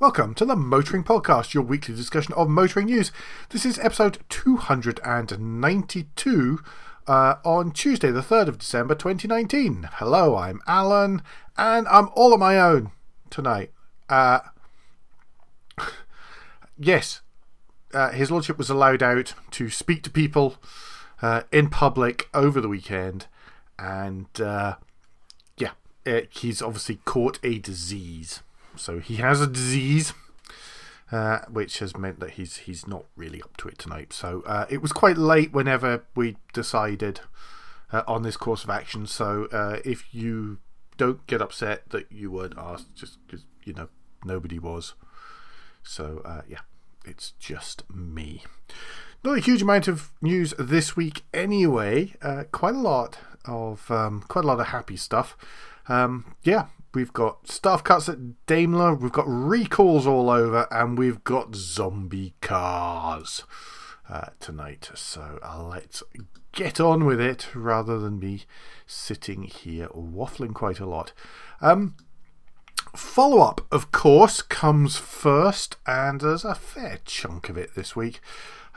Welcome to the Motoring Podcast, your weekly discussion of motoring news. This is episode 292 uh, on Tuesday, the 3rd of December 2019. Hello, I'm Alan, and I'm all on my own tonight. Uh, yes, uh, His Lordship was allowed out to speak to people uh, in public over the weekend, and uh, yeah, he's obviously caught a disease. So he has a disease, uh, which has meant that he's he's not really up to it tonight. So uh, it was quite late whenever we decided uh, on this course of action. So uh, if you don't get upset that you weren't asked, just because you know nobody was. So uh, yeah, it's just me. Not a huge amount of news this week, anyway. Uh, quite a lot of um, quite a lot of happy stuff. Um, yeah, We've got staff cuts at Daimler, we've got recalls all over, and we've got zombie cars uh, tonight. So uh, let's get on with it rather than me sitting here waffling quite a lot. Um, follow up, of course, comes first, and there's a fair chunk of it this week.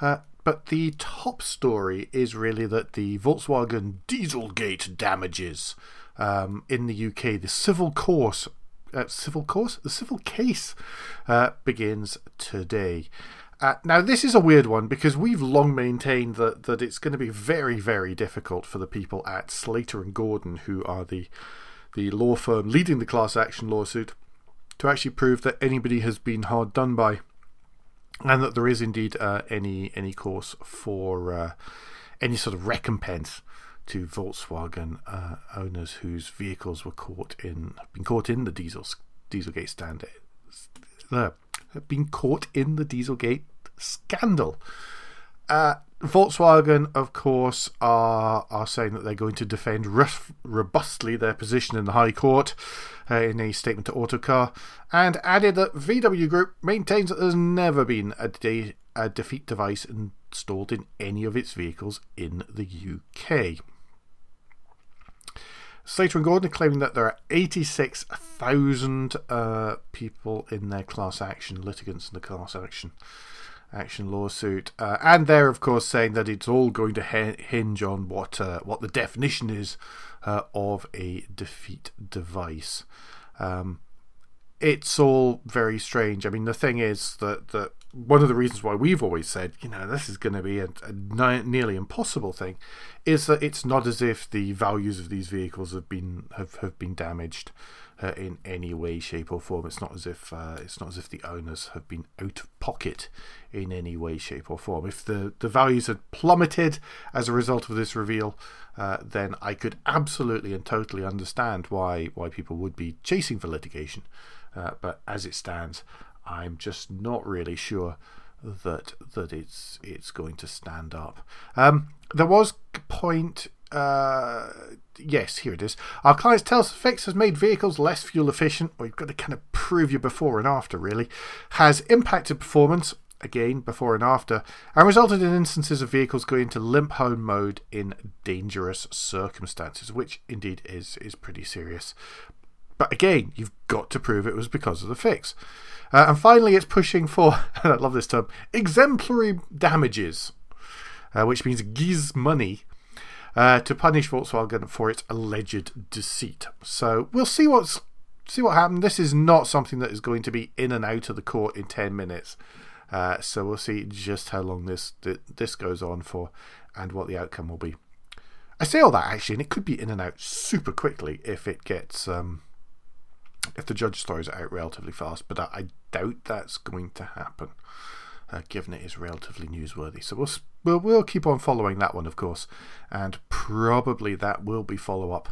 Uh, but the top story is really that the Volkswagen Dieselgate damages um, in the UK. The civil course, uh, civil course, the civil case uh, begins today. Uh, now, this is a weird one because we've long maintained that, that it's going to be very, very difficult for the people at Slater and Gordon, who are the the law firm leading the class action lawsuit, to actually prove that anybody has been hard done by, and that there is indeed uh, any any course for uh, any sort of recompense to Volkswagen uh, owners whose vehicles were caught in been caught in the diesel Dieselgate standard, uh, been caught in the Dieselgate scandal. Uh, Volkswagen, of course, are are saying that they're going to defend robustly their position in the High Court uh, in a statement to Autocar, and added that VW Group maintains that there's never been a, de- a defeat device installed in any of its vehicles in the UK. Slater and Gordon are claiming that there are 86,000 uh, people in their class action, litigants in the class action action lawsuit. Uh, and they're, of course, saying that it's all going to hinge on what, uh, what the definition is uh, of a defeat device. Um, it's all very strange. I mean, the thing is that, that one of the reasons why we've always said, you know, this is going to be a, a nearly impossible thing, is that it's not as if the values of these vehicles have been have, have been damaged uh, in any way, shape, or form. It's not as if uh, it's not as if the owners have been out of pocket in any way, shape, or form. If the the values had plummeted as a result of this reveal, uh, then I could absolutely and totally understand why why people would be chasing for litigation. Uh, but as it stands, I'm just not really sure that that it's it's going to stand up. Um, there was point. Uh, yes, here it is. Our clients tell us Fix has made vehicles less fuel efficient. We've got to kind of prove you before and after, really. Has impacted performance, again, before and after, and resulted in instances of vehicles going into limp home mode in dangerous circumstances, which indeed is, is pretty serious. But again, you've got to prove it was because of the fix. Uh, and finally, it's pushing for, I love this term, exemplary damages, uh, which means giz money uh, to punish Volkswagen for its alleged deceit. So we'll see what's see what happens. This is not something that is going to be in and out of the court in ten minutes. Uh, so we'll see just how long this this goes on for and what the outcome will be. I say all that actually, and it could be in and out super quickly if it gets um, if the judge throws it out relatively fast, but I, doubt that's going to happen, uh, given it is relatively newsworthy. So we'll, we'll, we'll keep on following that one, of course, and probably that will be follow up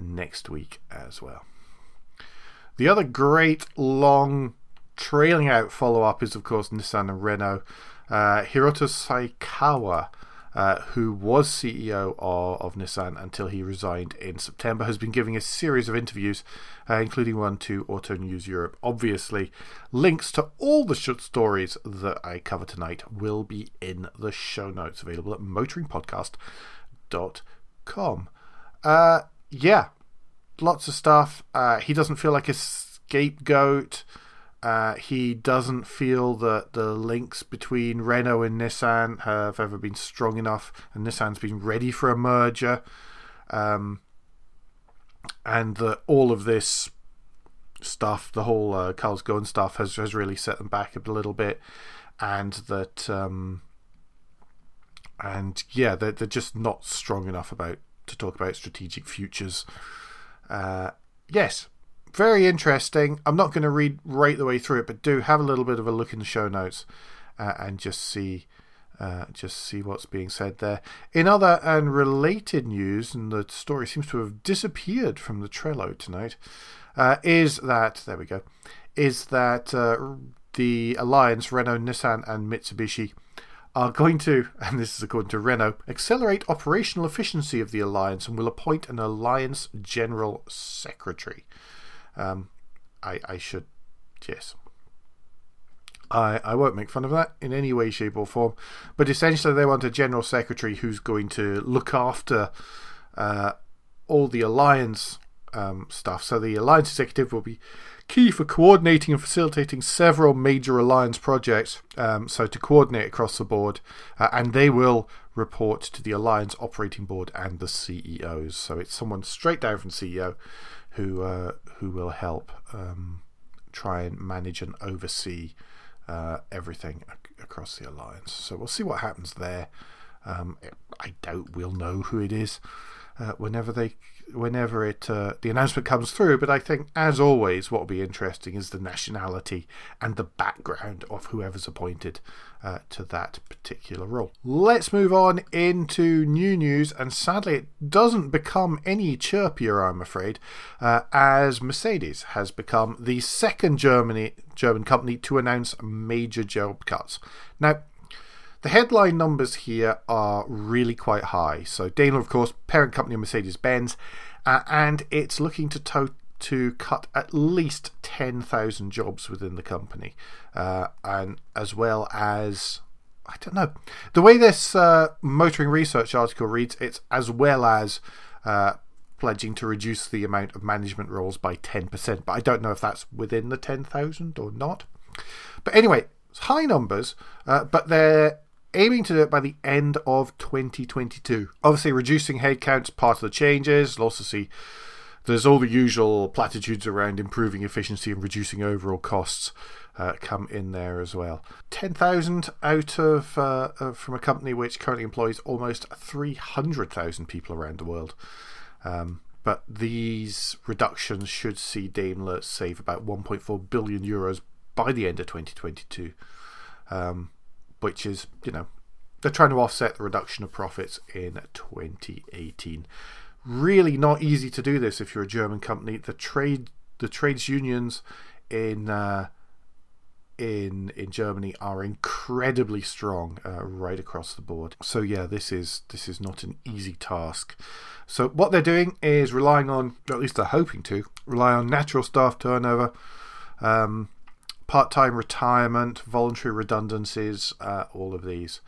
next week as well. The other great long trailing out follow up is, of course, Nissan and Renault. Uh, Hiroto Saikawa uh, who was CEO of, of, Nissan until he resigned in September, has been giving a series of interviews, uh, including one to Auto News Europe. Obviously, links to all the stories that I cover tonight will be in the show notes available at motoringpodcast.com. Uh, yeah, lots of stuff. Uh, he doesn't feel like a scapegoat. Uh, he doesn't feel that the links between Renault and Nissan have ever been strong enough, and Nissan's been ready for a merger. Um, and that all of this stuff, the whole uh, Carlos Ghosn stuff, has, has really set them back a little bit. And that, um, and yeah, they're, they're just not strong enough about to talk about strategic futures. Uh, yes, very interesting. I'm not going to read right the way through it, but do have a little bit of a look in the show notes uh, and just see. Uh, just see what's being said there. In other and related news, and the story seems to have disappeared from the Trello tonight, uh, is that there we go, is that uh, the alliance Renault, Nissan, and Mitsubishi are going to, and this is according to Renault, accelerate operational efficiency of the alliance and will appoint an alliance general secretary. Um, I, I should, yes. I, I won't make fun of that in any way, shape, or form. But essentially, they want a general secretary who's going to look after uh, all the alliance um, stuff. So the alliance executive will be key for coordinating and facilitating several major alliance projects. Um, so to coordinate across the board, uh, and they will report to the alliance operating board and the CEOs. So it's someone straight down from CEO who uh, who will help um, try and manage and oversee uh, everything ac- across the alliance. So we'll see what happens there. Um, I doubt we'll know who it is uh, whenever they whenever it uh, the announcement comes through. But I think, as always, what will be interesting is the nationality and the background of whoever's appointed uh, to that particular role. Let's move on into new news, and sadly, it doesn't become any chirpier, I'm afraid, uh, as Mercedes has become the second Germany German company to announce major job cuts. Now. The headline numbers here are really quite high. So Daimler, of course, parent company of Mercedes-Benz, uh, and it's looking to to- to cut at least 10,000 jobs within the company, uh, and as well as I don't know the way this uh, motoring research article reads. It's as well as uh, pledging to reduce the amount of management roles by 10%, but I don't know if that's within the 10,000 or not. But anyway, high numbers, uh, but they're aiming to do it by the end of 2022. Obviously, reducing headcount's part of the changes. We'll also see there's all the usual platitudes around improving efficiency and reducing overall costs uh, come in there as well. 10,000 out of uh, uh, from a company which currently employs almost 300,000 people around the world. Um, but these reductions should see Daimler save about 1.4 billion euros by the end of 2022. Um, which is, you know, they're trying to offset the reduction of profits in 2018. Really not easy to do this if you're a German company. The trade, the trades unions in uh, in in Germany are incredibly strong uh, right across the board. So yeah, this is this is not an easy task. So what they're doing is relying on, at least they're hoping to, rely on natural staff turnover. Um, part time retirement, voluntary redundancies, uh, all of these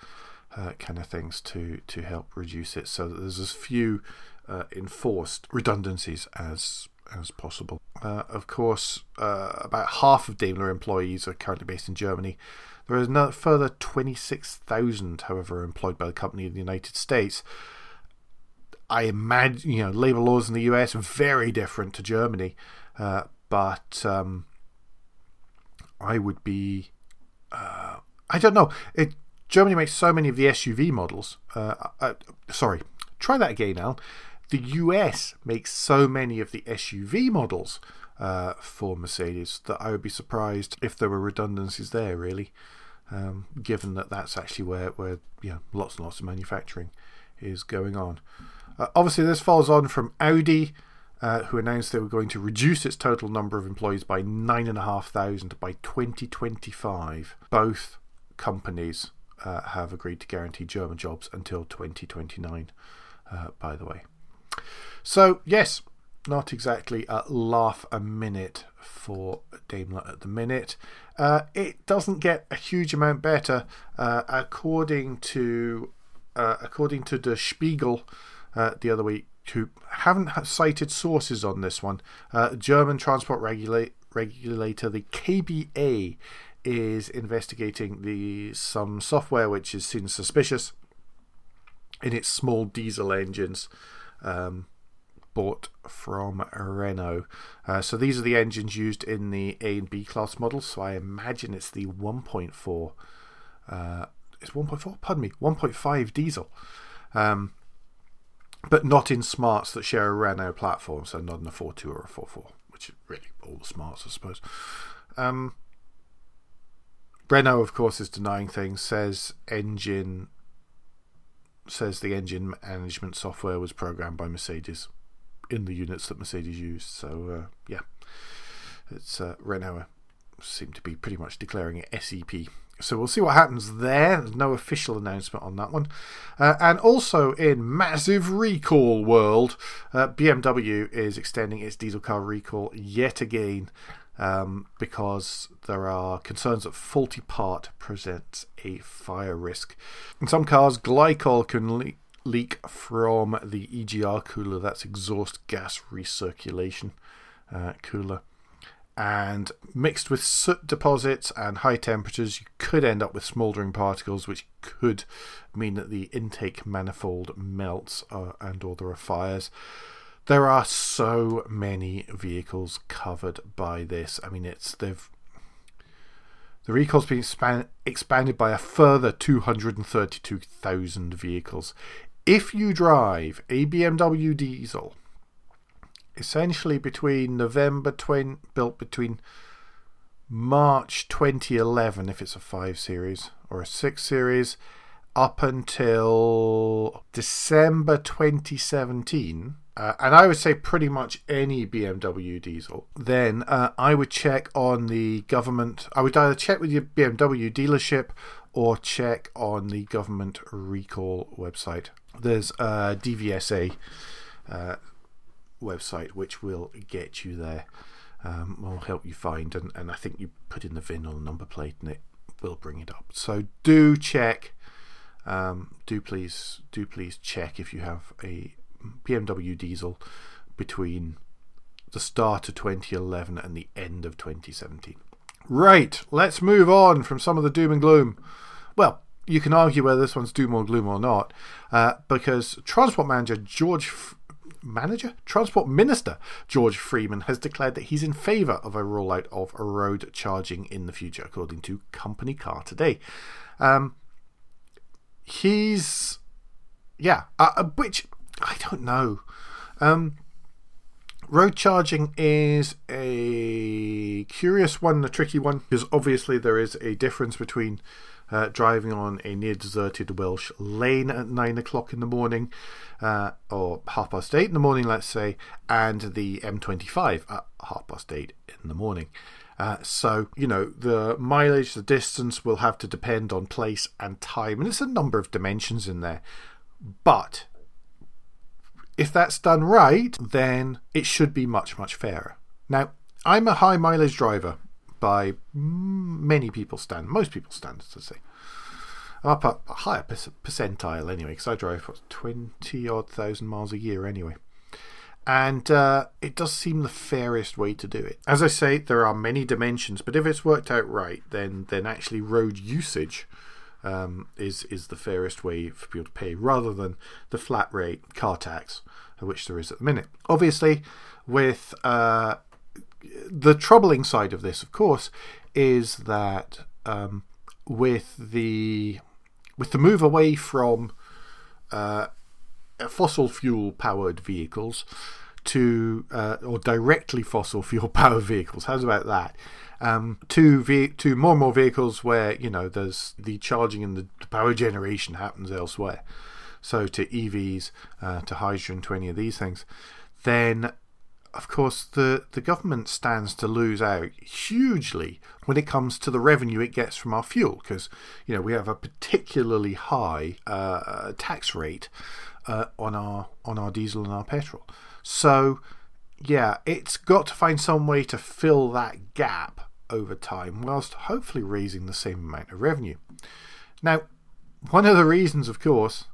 uh, kind of things to, to help reduce it so that there's as few uh, enforced redundancies as as possible. Uh, of course, uh, about half of Daimler employees are currently based in Germany. There is a further 26,000, however, employed by the company in the United States. I imagine, you know, labor laws in the US are very different to Germany, uh, but um, I would be. Uh, I don't know. It, Germany makes so many of the SUV models. Uh, uh, sorry, try that again, Al. The US makes so many of the SUV models uh, for Mercedes that I would be surprised if there were redundancies there, really, um, given that that's actually where, where you know, lots and lots of manufacturing is going on. Uh, obviously, this follows on from Audi uh, who announced they were going to reduce its total number of employees by 9,500 by 2025. Both companies uh, have agreed to guarantee German jobs until 2029, uh, by the way. So, yes, not exactly a laugh a minute for Daimler at the minute. Uh, it doesn't get a huge amount better, uh, according to uh, according to the Spiegel the other week who haven't cited sources on this one. Uh, German transport regula- regulator, the KBA, is investigating the some software which is seen suspicious in its small diesel engines um, bought from Renault. Uh, so these are the engines used in the A and B class models. So I imagine it's the 1.4. Uh, it's 1.4. Pardon me, 1.5 diesel. Um, but not in smarts that share a Renault platform, so not in a 4.2 or a 4.4, which is really all the smarts, I suppose. Um, Renault, of course, is denying things. Says engine says the engine management software was programmed by Mercedes in the units that Mercedes used. So uh, yeah, it's uh, Renault seem to be pretty much declaring it SEP. So we'll see what happens there. There's no official announcement on that one. Uh, and also in massive recall world, uh, BMW is extending its diesel car recall yet again um, because there are concerns that faulty part presents a fire risk. In some cars, glycol can le- leak from the EGR cooler, that's exhaust gas recirculation uh, cooler. And mixed with soot deposits and high temperatures, you could end up with smouldering particles, which could mean that the intake manifold melts uh, and or there are fires. There are so many vehicles covered by this. I mean, it's they've the recall's been expand, expanded by a further 232,000 vehicles. If you drive a BMW diesel, essentially between November 20, built between March 2011, if it's a 5 series, or a 6 series, up until December 2017, uh, and I would say pretty much any BMW diesel, then uh, I would check on the government. I would either check with your BMW dealership or check on the government recall website. There's a DVSA uh, website which will get you there. Um, will help you find, and, and I think you put in the VIN or the number plate and it will bring it up. So do check. Um, do please do please check if you have a BMW diesel between the start of 2011 and the end of 2017. Right, let's move on from some of the doom and gloom. Well, you can argue whether this one's doom or gloom or not, uh, because Transport Manager George. F- Manager? Transport Minister George Freeman has declared that he's in favour of a rollout of road charging in the future, according to Company Car Today. Um, he's. Yeah, uh, uh which I don't know. Um, road charging is a curious one, a tricky one, because obviously there is a difference between uh, driving on a near deserted Welsh lane at nine o'clock in the morning, uh, or half past eight in the morning, let's say, and the M25 at half past eight in the morning. Uh, so, you know, the mileage, the distance will have to depend on place and time, and there's a number of dimensions in there. But if that's done right, then it should be much, much fairer. Now, I'm a high mileage driver by many people's standards, most people's standards, to say. I'm up a higher percentile anyway, because I drive what, 20 odd thousand miles a year anyway. And uh, it does seem the fairest way to do it. As I say, there are many dimensions, but if it's worked out right, then then actually road usage um, is is the fairest way for people to pay, rather than the flat rate car tax, which there is at the minute. Obviously, with uh, the troubling side of this, of course, is that um, with the with the move away from uh, fossil fuel powered vehicles to uh, or directly fossil fuel powered vehicles. How's about that? um, to ve- to more and more vehicles where you know there's the charging and the power generation happens elsewhere. So to EVs, uh, to hydrogen, to any of these things, then of course the the government stands to lose out hugely when it comes to the revenue it gets from our fuel because you know we have a particularly high uh, tax rate uh, on our on our diesel and our petrol. So yeah, it's got to find some way to fill that gap over time, whilst hopefully raising the same amount of revenue. Now, one of the reasons, of course,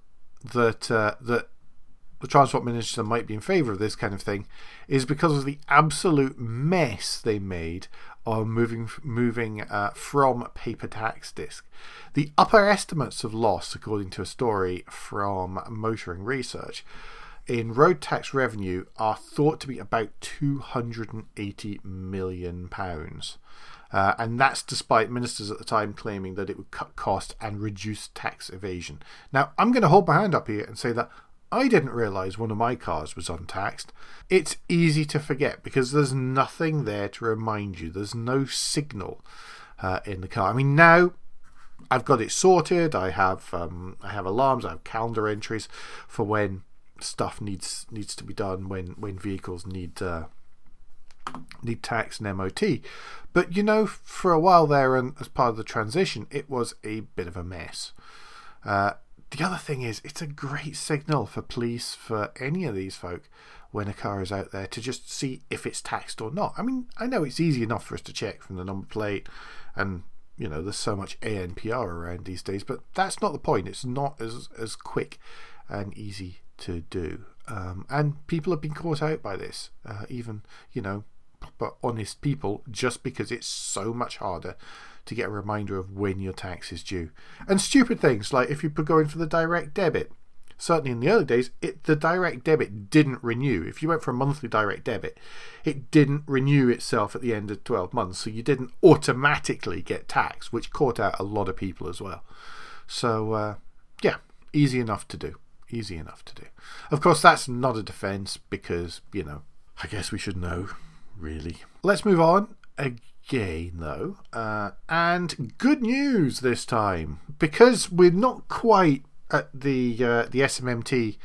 that uh, that the Transport Minister might be in favour of this kind of thing is because of the absolute mess they made on moving moving uh, from paper tax disc. The upper estimates of loss, according to a story from Motoring Research, in road tax revenue are thought to be about 280 million pounds. Uh, and that's despite ministers at the time claiming that it would cut cost and reduce tax evasion. Now, I'm going to hold my hand up here and say that I didn't realise one of my cars was untaxed. It's easy to forget because there's nothing there to remind you. There's no signal uh, in the car. I mean, now I've got it sorted. I have um, I have alarms. I have calendar entries for when stuff needs needs to be done when when vehicles need uh, need tax and MOT. But you know, for a while there, and as part of the transition, it was a bit of a mess. Uh, the other thing is, it's a great signal for police, for any of these folk, when a car is out there to just see if it's taxed or not. I mean, I know it's easy enough for us to check from the number plate, and you know, there's so much ANPR around these days, but that's not the point. It's not as as quick and easy to do. Um, and people have been caught out by this, uh, even, you know, proper honest people, just because it's so much harder to get a reminder of when your tax is due. And stupid things like if you go in for the direct debit. Certainly in the early days, it, the direct debit didn't renew. If you went for a monthly direct debit, it didn't renew itself at the end of 12 months. So you didn't automatically get tax, which caught out a lot of people as well. So, uh, yeah, easy enough to do easy enough to do. Of course, that's not a defence because, you know, I guess we should know, really. Let's move on again, though. Uh, and good news this time because we're not quite at the, uh, the SMMT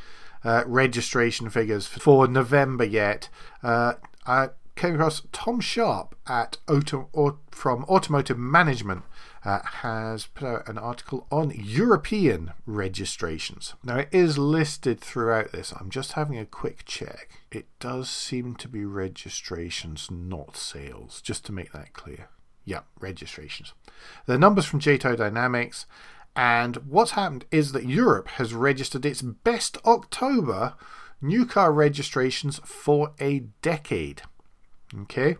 uh, registration figures for November yet. Uh, I came across Tom Sharp at Auto, or, from Automotive Management uh, has put out an article on European registrations. Now, it is listed throughout this. I'm just having a quick check. It does seem to be registrations, not sales, just to make that clear. Yeah, registrations. The numbers from JATO Dynamics. And what's happened is that Europe has registered its best October new car registrations for a decade. Okay.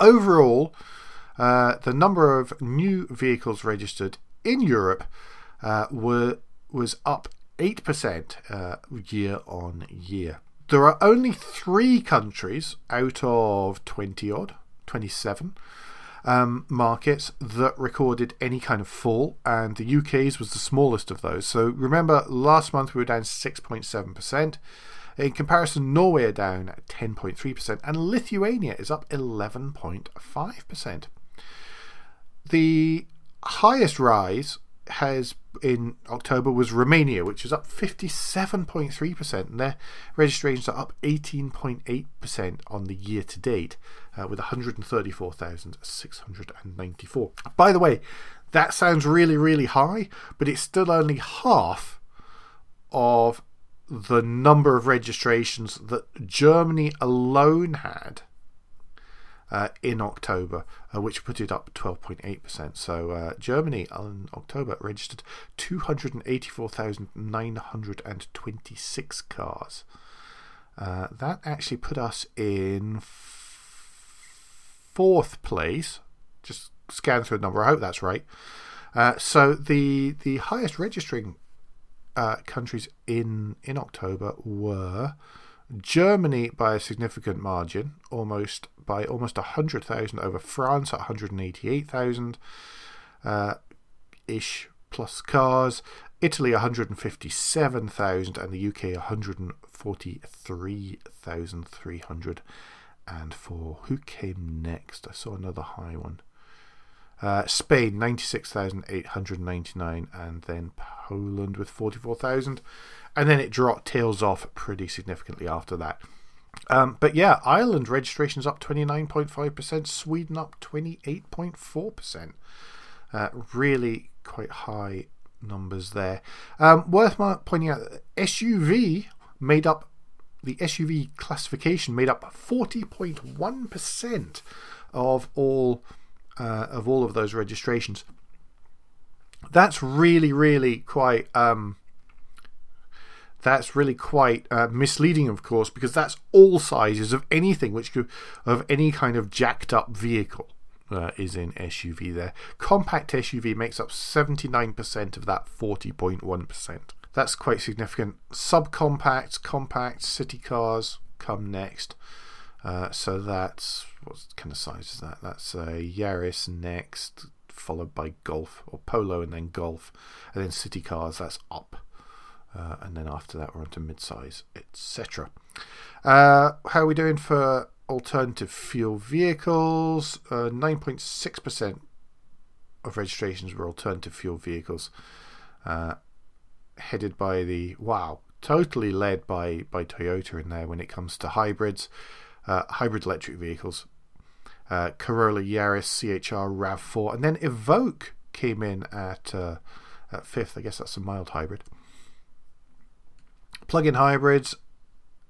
Overall, uh, the number of new vehicles registered in Europe uh, were was up 8% uh, year on year. There are only three countries out of 20 odd, 27 um, markets that recorded any kind of fall, and the UK's was the smallest of those. So remember, last month we were down 6.7%. In comparison, Norway are down 10.3%, and Lithuania is up 11.5%. The highest rise has in October was Romania, which is up 57.3%, and their registrations are up 18.8% on the year to date, uh, with 134,694. By the way, that sounds really, really high, but it's still only half of the number of registrations that Germany alone had uh, in October, uh, which put it up 12.8%. So uh, Germany in October registered 284,926 cars. Uh, that actually put us in fourth place. Just scan through the number. I hope that's right. Uh, so the the highest registering countries in in October were Germany by a significant margin, almost by almost 100,000 over France at 188,000 uh, ish plus cars. Italy 157,000 and the UK 143,304. Who came next? I saw another high one. Uh, Spain 96,899 and then Poland with 44,000 and then it dropped tails off pretty significantly after that. Um, but yeah, Ireland registrations up 29.5%, Sweden up 28.4%. Uh, really quite high numbers there. Um, worth pointing out SUV made up the SUV classification made up 40.1% of all uh, of all of those registrations. That's really, really quite um, that's really quite uh, misleading, of course, because that's all sizes of anything which could, of any kind of jacked up vehicle. Uh, is in SUV there. Compact SUV makes up 79% of that 40.1%. That's quite significant. Subcompact, compact, city cars come next. Uh, so that's what kind of size is that? That's a Yaris next, followed by Golf or Polo, and then Golf, and then city cars. That's up. Uh, and then after that, we're on to mid-size, etc. Uh, how are we doing for alternative fuel vehicles? Uh, 9.6% of registrations were alternative fuel vehicles, uh, headed by the wow, totally led by by Toyota in there when it comes to hybrids, uh, hybrid electric vehicles. Uh, Corolla, Yaris, CHR, Rav4, and then Evoque came in at at fifth. I guess that's a mild hybrid plug-in hybrids,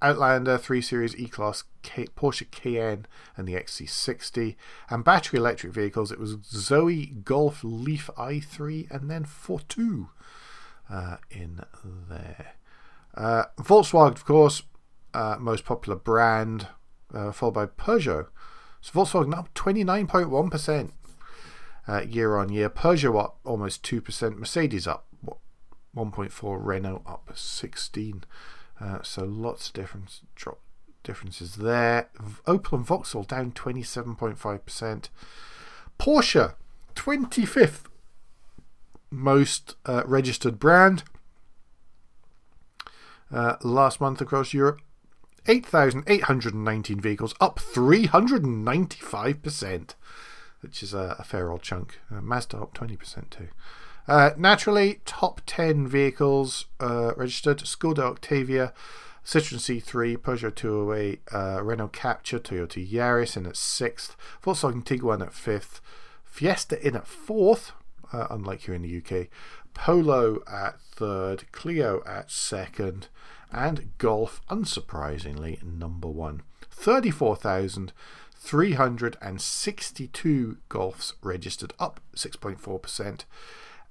Outlander 3 Series E-Class, K- Porsche Cayenne, and the XC60. And battery electric vehicles, it was Zoe, Golf, Leaf i3, and then Fortwo uh, in there. Uh, Volkswagen, of course, uh, most popular brand, uh, followed by Peugeot. So Volkswagen up 29.1% uh, year on year. Peugeot up almost 2%. Mercedes up 1.4 Renault up 16 uh, so lots of difference drop differences there. Opel and Vauxhall down 27.5% Porsche 25th most uh, registered brand. Uh, last month across Europe 8,819 vehicles up 395% which is a, a fair old chunk. Uh, Mazda up 20% too uh, naturally, top 10 vehicles uh, registered Skoda Octavia, Citroen C3, Peugeot 208, uh, Renault Captur, Toyota Yaris in at 6th, Volkswagen Tiguan at 5th, Fiesta in at 4th, uh, unlike here in the UK, Polo at 3rd, Clio at 2nd, and Golf, unsurprisingly, number 1. 34,362 Golfs registered, up 6.4%.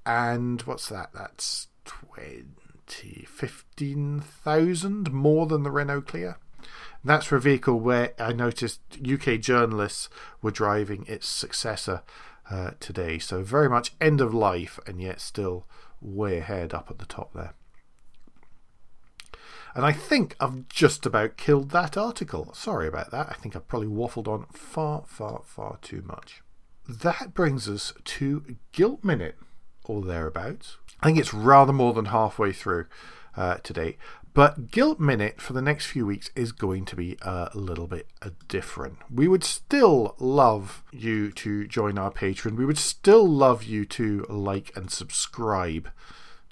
And what's that? That's 20, 15,000 more than the Renault Clio. That's for a vehicle where I noticed UK journalists were driving its successor uh, today. So very much end of life and yet still way ahead up at the top there. And I think I've just about killed that article. Sorry about that. I think I've probably waffled on far, far, far too much. That brings us to Guilt Minute or thereabouts. I think it's rather more than halfway through uh, today. But Guilt Minute for the next few weeks is going to be a little bit uh, different. We would still love you to join our Patreon. We would still love you to like and subscribe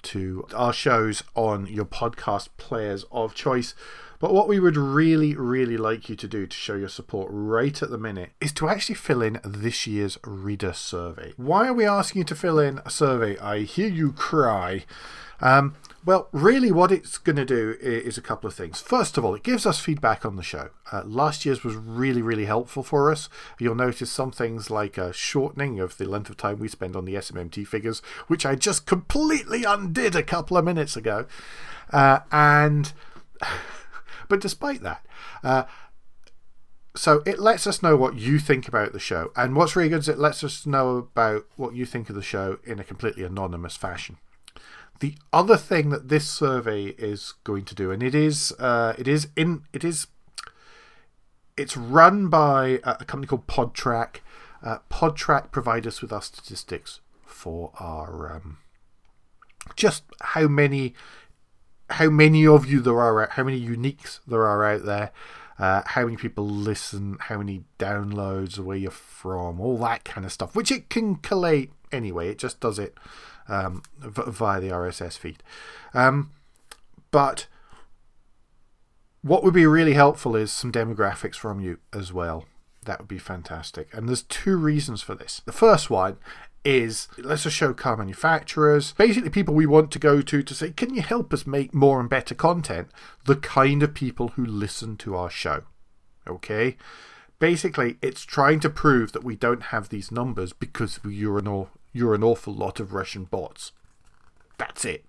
to our shows on your podcast players of choice. But what we would really, really like you to do to show your support right at the minute is to actually fill in this year's reader survey. Why are we asking you to fill in a survey? I hear you cry. Um, well, really, what it's going to do is a couple of things. First of all, it gives us feedback on the show. Uh, last year's was really, really helpful for us. You'll notice some things like a shortening of the length of time we spend on the SMMT figures, which I just completely undid a couple of minutes ago. Uh, and. But despite that, uh, so it lets us know what you think about the show. And what's really good is it lets us know about what you think of the show in a completely anonymous fashion. The other thing that this survey is going to do, and it is, uh, it is in, it is, it's run by a company called Podtrac. Uh, Podtrac provide us with our statistics for our um, just how many how many of you there are, how many uniques there are out there, uh, how many people listen, how many downloads, where you're from, all that kind of stuff, which it can collate anyway. It just does it um, via the RSS feed. Um, but what would be really helpful is some demographics from you as well. That would be fantastic. And there's two reasons for this. The first one is let's just show car manufacturers, basically people we want to go to to say, can you help us make more and better content? The kind of people who listen to our show. Okay? Basically, it's trying to prove that we don't have these numbers because you're an, you're an awful lot of Russian bots. That's it.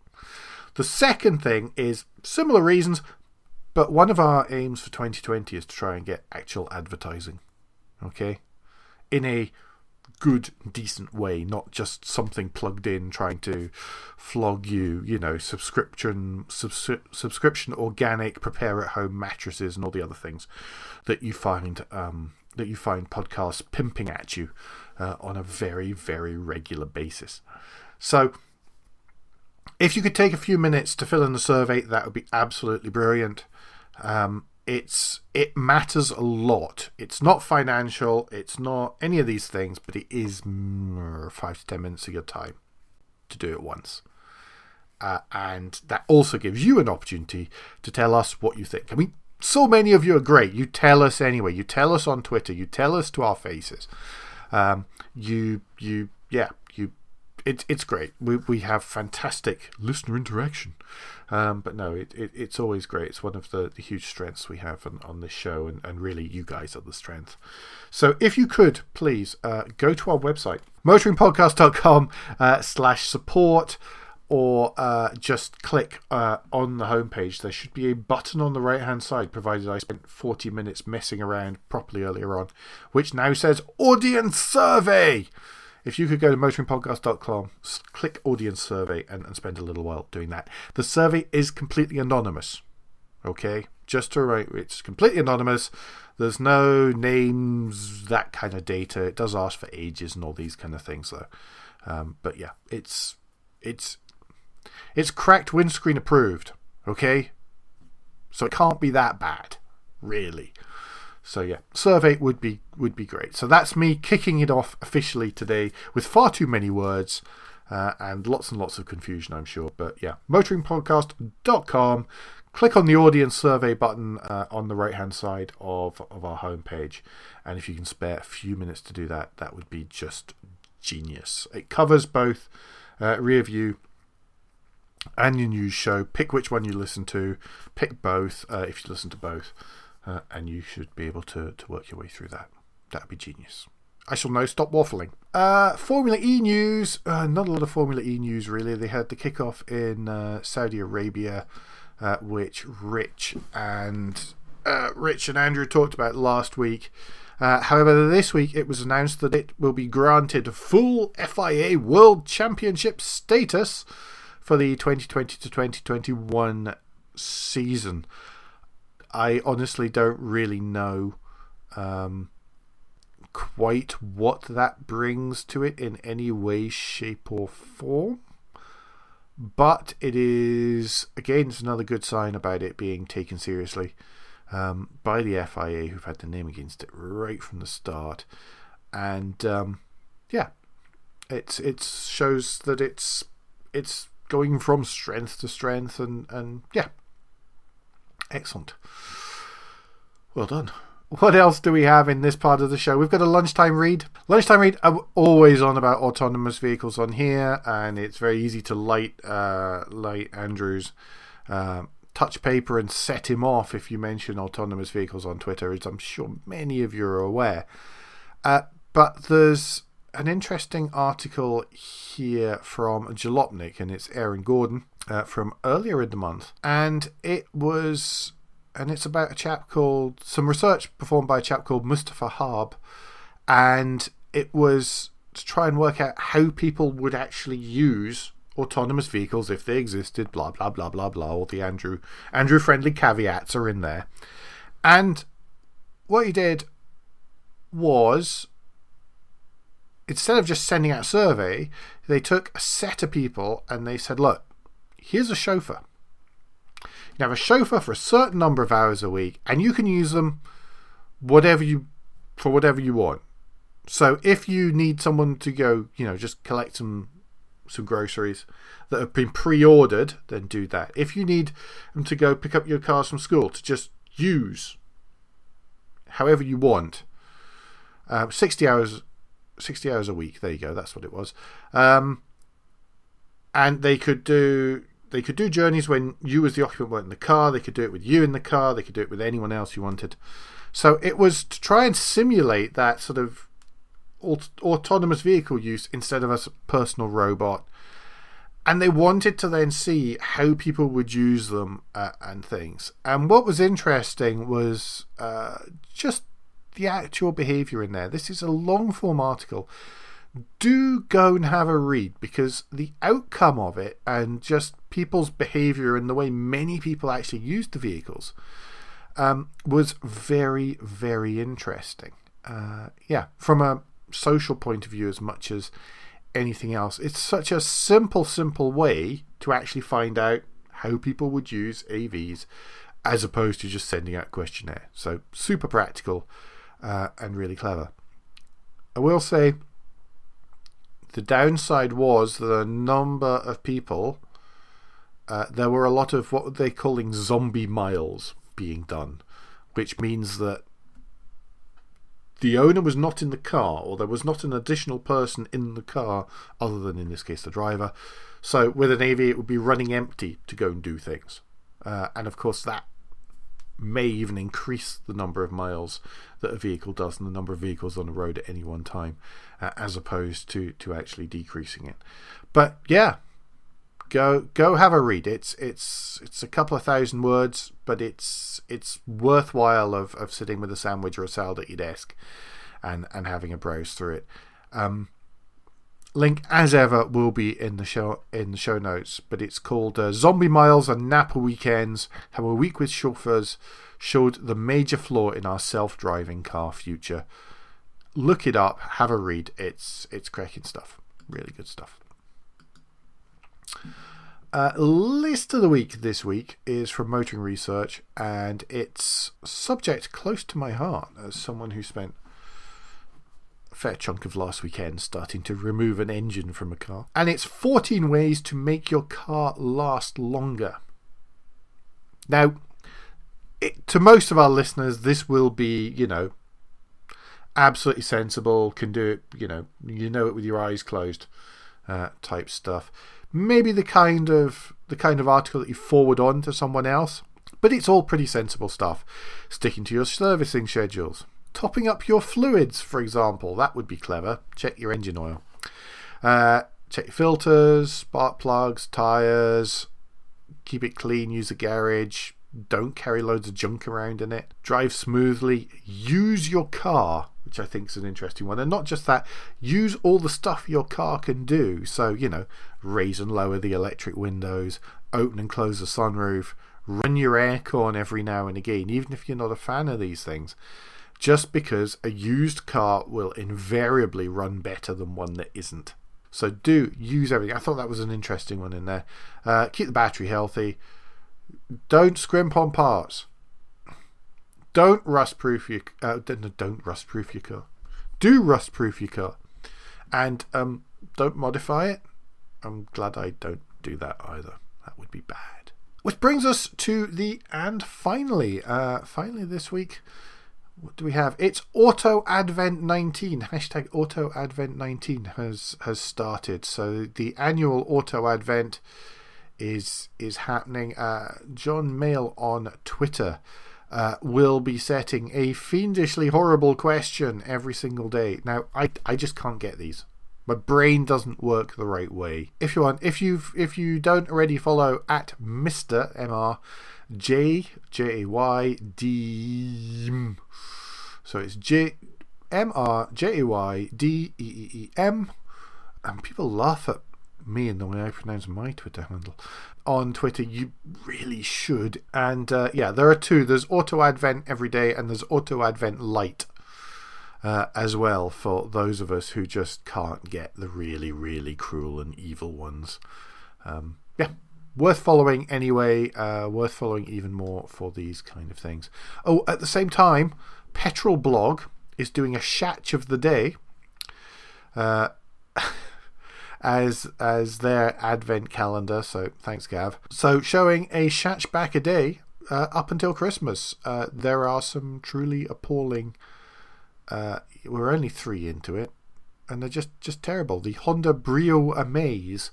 The second thing is similar reasons, but one of our aims for 2020 is to try and get actual advertising. Okay? In a good, decent way, not just something plugged in trying to flog you, you know, subscription, subs- subscription, organic, prepare at home mattresses and all the other things that you find um, that you find podcasts pimping at you uh, on a very, very regular basis. So, if you could take a few minutes to fill in the survey, that would be absolutely brilliant. Um, it's it matters a lot. It's not financial. It's not any of these things, but it is mm, five to ten minutes of your time to do it once. Uh, and that also gives you an opportunity to tell us what you think. I mean, so many of you are great. You tell us anyway. You tell us on Twitter. You tell us to our faces. Um, you you yeah it, it's great. We we have fantastic listener interaction. Um, but no, it, it, it's always great. It's one of the, the huge strengths we have on, on this show, and, and really, you guys are the strength. So, if you could, please uh, go to our website, motoringpodcast.com uh, slash support, or uh, just click uh, on the homepage. There should be a button on the right hand side, provided I spent 40 minutes messing around properly earlier on, which now says Audience Survey. If you could go to motoringpodcast.com, click audience survey, and, and spend a little while doing that. The survey is completely anonymous. Okay? Just to write, it's completely anonymous. There's no names, that kind of data. It does ask for ages and all these kind of things, though. Um, but yeah, it's it's it's cracked windscreen approved. Okay, so it can't be that bad, really. So yeah, survey would be would be great. So that's me kicking it off officially today with far too many words uh, and lots and lots of confusion, I'm sure. But yeah, motoringpodcast.com. Click on the audience survey button uh, on the right hand side of, of our homepage. And if you can spare a few minutes to do that, that would be just genius. It covers both uh, rear view and your news show. Pick which one you listen to. Pick both uh, if you listen to both uh, and you should be able to, to work your way through that. That would be genius. I shall now stop waffling. Uh, Formula E news. Uh, not a lot of Formula E news, really. They had the kickoff in uh, Saudi Arabia, uh, which Rich and uh, Rich and Andrew talked about last week. Uh, however, this week it was announced that it will be granted full FIA World Championship status for the 2020 to 2021 season. I honestly don't really know um, quite what that brings to it in any way, shape, or form. But it is, again, it's another good sign about it being taken seriously um, by the FIA, who've had the name against it right from the start. And um, yeah, it's it shows that it's it's going from strength to strength, and, and yeah, Excellent. Well done. What else do we have in this part of the show? We've got a lunchtime read. Lunchtime read. I'm always on about autonomous vehicles on here, and it's very easy to light uh, light Andrew's uh, touch paper and set him off if you mention autonomous vehicles on Twitter, as I'm sure many of you are aware. Uh, but there's an interesting article here from Jalopnik, and it's Aaron Gordon uh, from earlier in the month, and it was, and it's about a chap called some research performed by a chap called Mustafa Harb, and it was to try and work out how people would actually use autonomous vehicles if they existed. Blah blah blah blah blah. All the Andrew Andrew friendly caveats are in there, and what he did was instead of just sending out a survey, they took a set of people and they said, look, here's a chauffeur. You have a chauffeur for a certain number of hours a week, and you can use them whatever you for whatever you want. So if you need someone to go, you know, just collect some some groceries that have been pre-ordered, then do that. If you need them to go pick up your cars from school to just use however you want, uh, sixty hours, sixty hours a week. There you go. That's what it was. Um, and they could do they could do journeys when you, as the occupant, weren't in the car. They could do it with you in the car. They could do it with anyone else you wanted. So it was to try and simulate that sort of aut- autonomous vehicle use instead of a personal robot. and they wanted to then see how people would use them uh, and things. And what was interesting was uh, just the actual behavior in there. This is a long form article. Do go and have a read because the outcome of it and just people's behavior and the way many people actually used the vehicles um, was very, very interesting. Uh, yeah, from a social point of view, as much as anything else. It's such a simple, simple way to actually find out how people would use AVs as opposed to just sending out a questionnaire. So, super practical uh, and really clever. I will say the downside was that a number of people, uh, there were a lot of what they're calling zombie miles being done, which means that the owner was not in the car, or there was not an additional person in the car, other than in this case the driver. So with an AV, it would be running empty to go and do things. Uh, and of course, that may even increase the number of miles that a vehicle does and the number of vehicles on the road at any one time, uh, as opposed to, to actually decreasing it. But yeah, go go have a read. It's it's it's a couple of thousand words, but it's it's worthwhile of, of sitting with a sandwich or a salad at your desk and and having a browse through it. Um, link as ever will be in the show in the show notes, but it's called uh, Zombie Miles and Napa Weekends. How a week with chauffeurs showed the major flaw in our self-driving car future. Look it up, have a read. It's it's cracking stuff. Really good stuff. Uh, list of the week this week is from Motoring Research, and it's subject close to my heart as someone who spent fair chunk of last weekend starting to remove an engine from a car. And it's 14 ways to make your car last longer. Now, it, to most of our listeners, this will be, you know, absolutely sensible, can do it, you know, you know it with your eyes closed uh, type stuff maybe the kind of the kind of article that you forward on to someone else. But it's all pretty sensible stuff. Sticking to your servicing schedules. Topping up your fluids, for example. That would be clever. Check your engine oil. Uh, check your filters, spark plugs, tyres. Keep it clean. Use a garage. Don't carry loads of junk around in it. Drive smoothly. Use your car which I think is an interesting one. And not just that, use all the stuff your car can do. So, you know, raise and lower the electric windows, open and close the sunroof, run your aircon every now and again, even if you're not a fan of these things. Just because a used car will invariably run better than one that isn't. So do use everything. I thought that was an interesting one in there. Uh, keep the battery healthy. Don't scrimp on parts. Don't rust proof your uh, don't, rust proof your car. Do rust proof your car, and um, don't modify it. I'm glad I don't do that either. That would be bad. Which brings us to the and finally, uh, finally this week, what do we have? It's Auto Advent 19. Hashtag Auto Advent 19 has has started. So the annual Auto Advent is is happening. Uh, John Mail on Twitter uh, will be setting a fiendishly horrible question every single day. Now, I, I just can't get these. My brain doesn't work the right way. If you want, if you if you don't already follow at Mister M R J J A Y D, so it's J M R J A Y D E E E M, and people laugh at me and the way I pronounce my Twitter handle on Twitter, you really should. And uh, yeah, there are two. There's Auto Advent every day, and there's Auto Advent Light uh, as well for those of us who just can't get the really, really cruel and evil ones. Um, yeah, worth following anyway. Uh, worth following even more for these kind of things. Oh, at the same time, Petrol Blog is doing a Shatch of the Day. Uh, as as their advent calendar. So thanks, Gav. So showing a Shatch back a day uh, up until Christmas. Uh, there are some truly appalling. Uh, we're only three into it, and they're just just terrible. The Honda Brio Amaze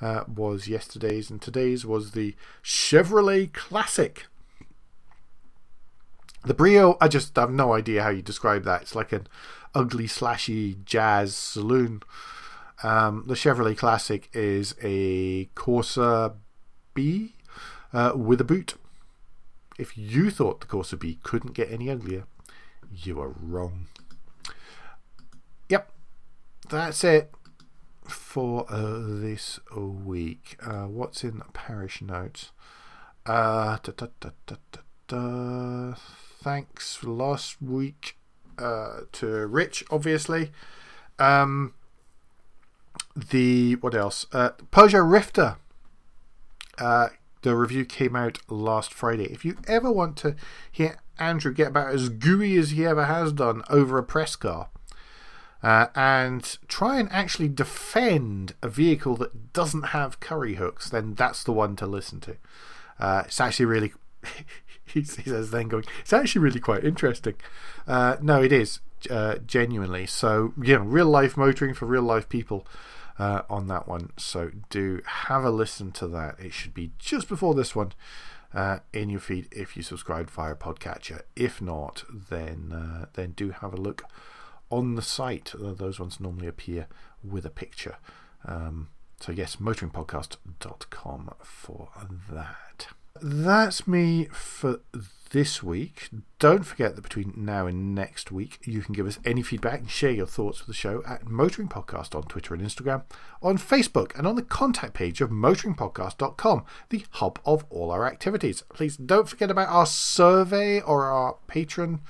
uh, was yesterday's, and today's was the Chevrolet Classic. The Brio, I just have no idea how you describe that. It's like an ugly, slashy jazz saloon Um, the Chevrolet Classic is a Corsa B uh, with a boot. If you thought the Corsa B couldn't get any uglier, you are wrong. Yep, that's it for uh, this week. Uh, what's in parish notes? Uh, thanks last week uh, to Rich, obviously. Um, the what else? Uh, Rifter. Uh, the review came out last Friday. If you ever want to hear Andrew get about as gooey as he ever has done over a press car, uh, and try and actually defend a vehicle that doesn't have curry hooks, then that's the one to listen to. Uh, it's actually really. he says then going, it's actually really quite interesting. Uh, no, it is uh, genuinely. So, you know, real life motoring for real life people uh, on that one. So, do have a listen to that. It should be just before this one uh, in your feed if you subscribe via Podcatcher. If not, then uh, then do have a look on the site. Those ones normally appear with a picture. Um, so, yes, motoringpodcast.com for that. That's me for this week. Don't forget that between now and next week, you can give us any feedback and share your thoughts with the show at Motoring Podcast on Twitter and Instagram, on Facebook, and on the contact page of motoringpodcast.com, the hub of all our activities. Please don't forget about our survey or our patron,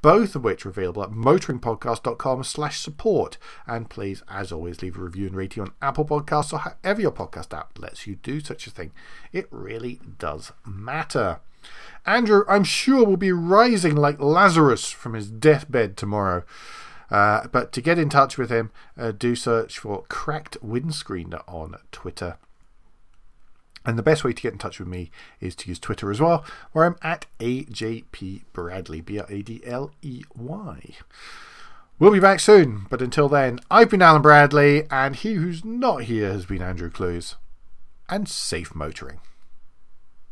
both of which are available at motoringpodcast.com slash support. And please, as always, leave a review and rating on Apple Podcasts or however your podcast app lets you do such a thing. It really does matter. Andrew, I'm sure, will be rising like Lazarus from his deathbed tomorrow. Uh, but to get in touch with him, uh, do search for Cracked Windscreen on Twitter. And the best way to get in touch with me is to use Twitter as well, where I'm at AJP Bradley, B R A D L E Y. We'll be back soon, but until then, I've been Alan Bradley, and he who's not here has been Andrew Clues. And safe motoring.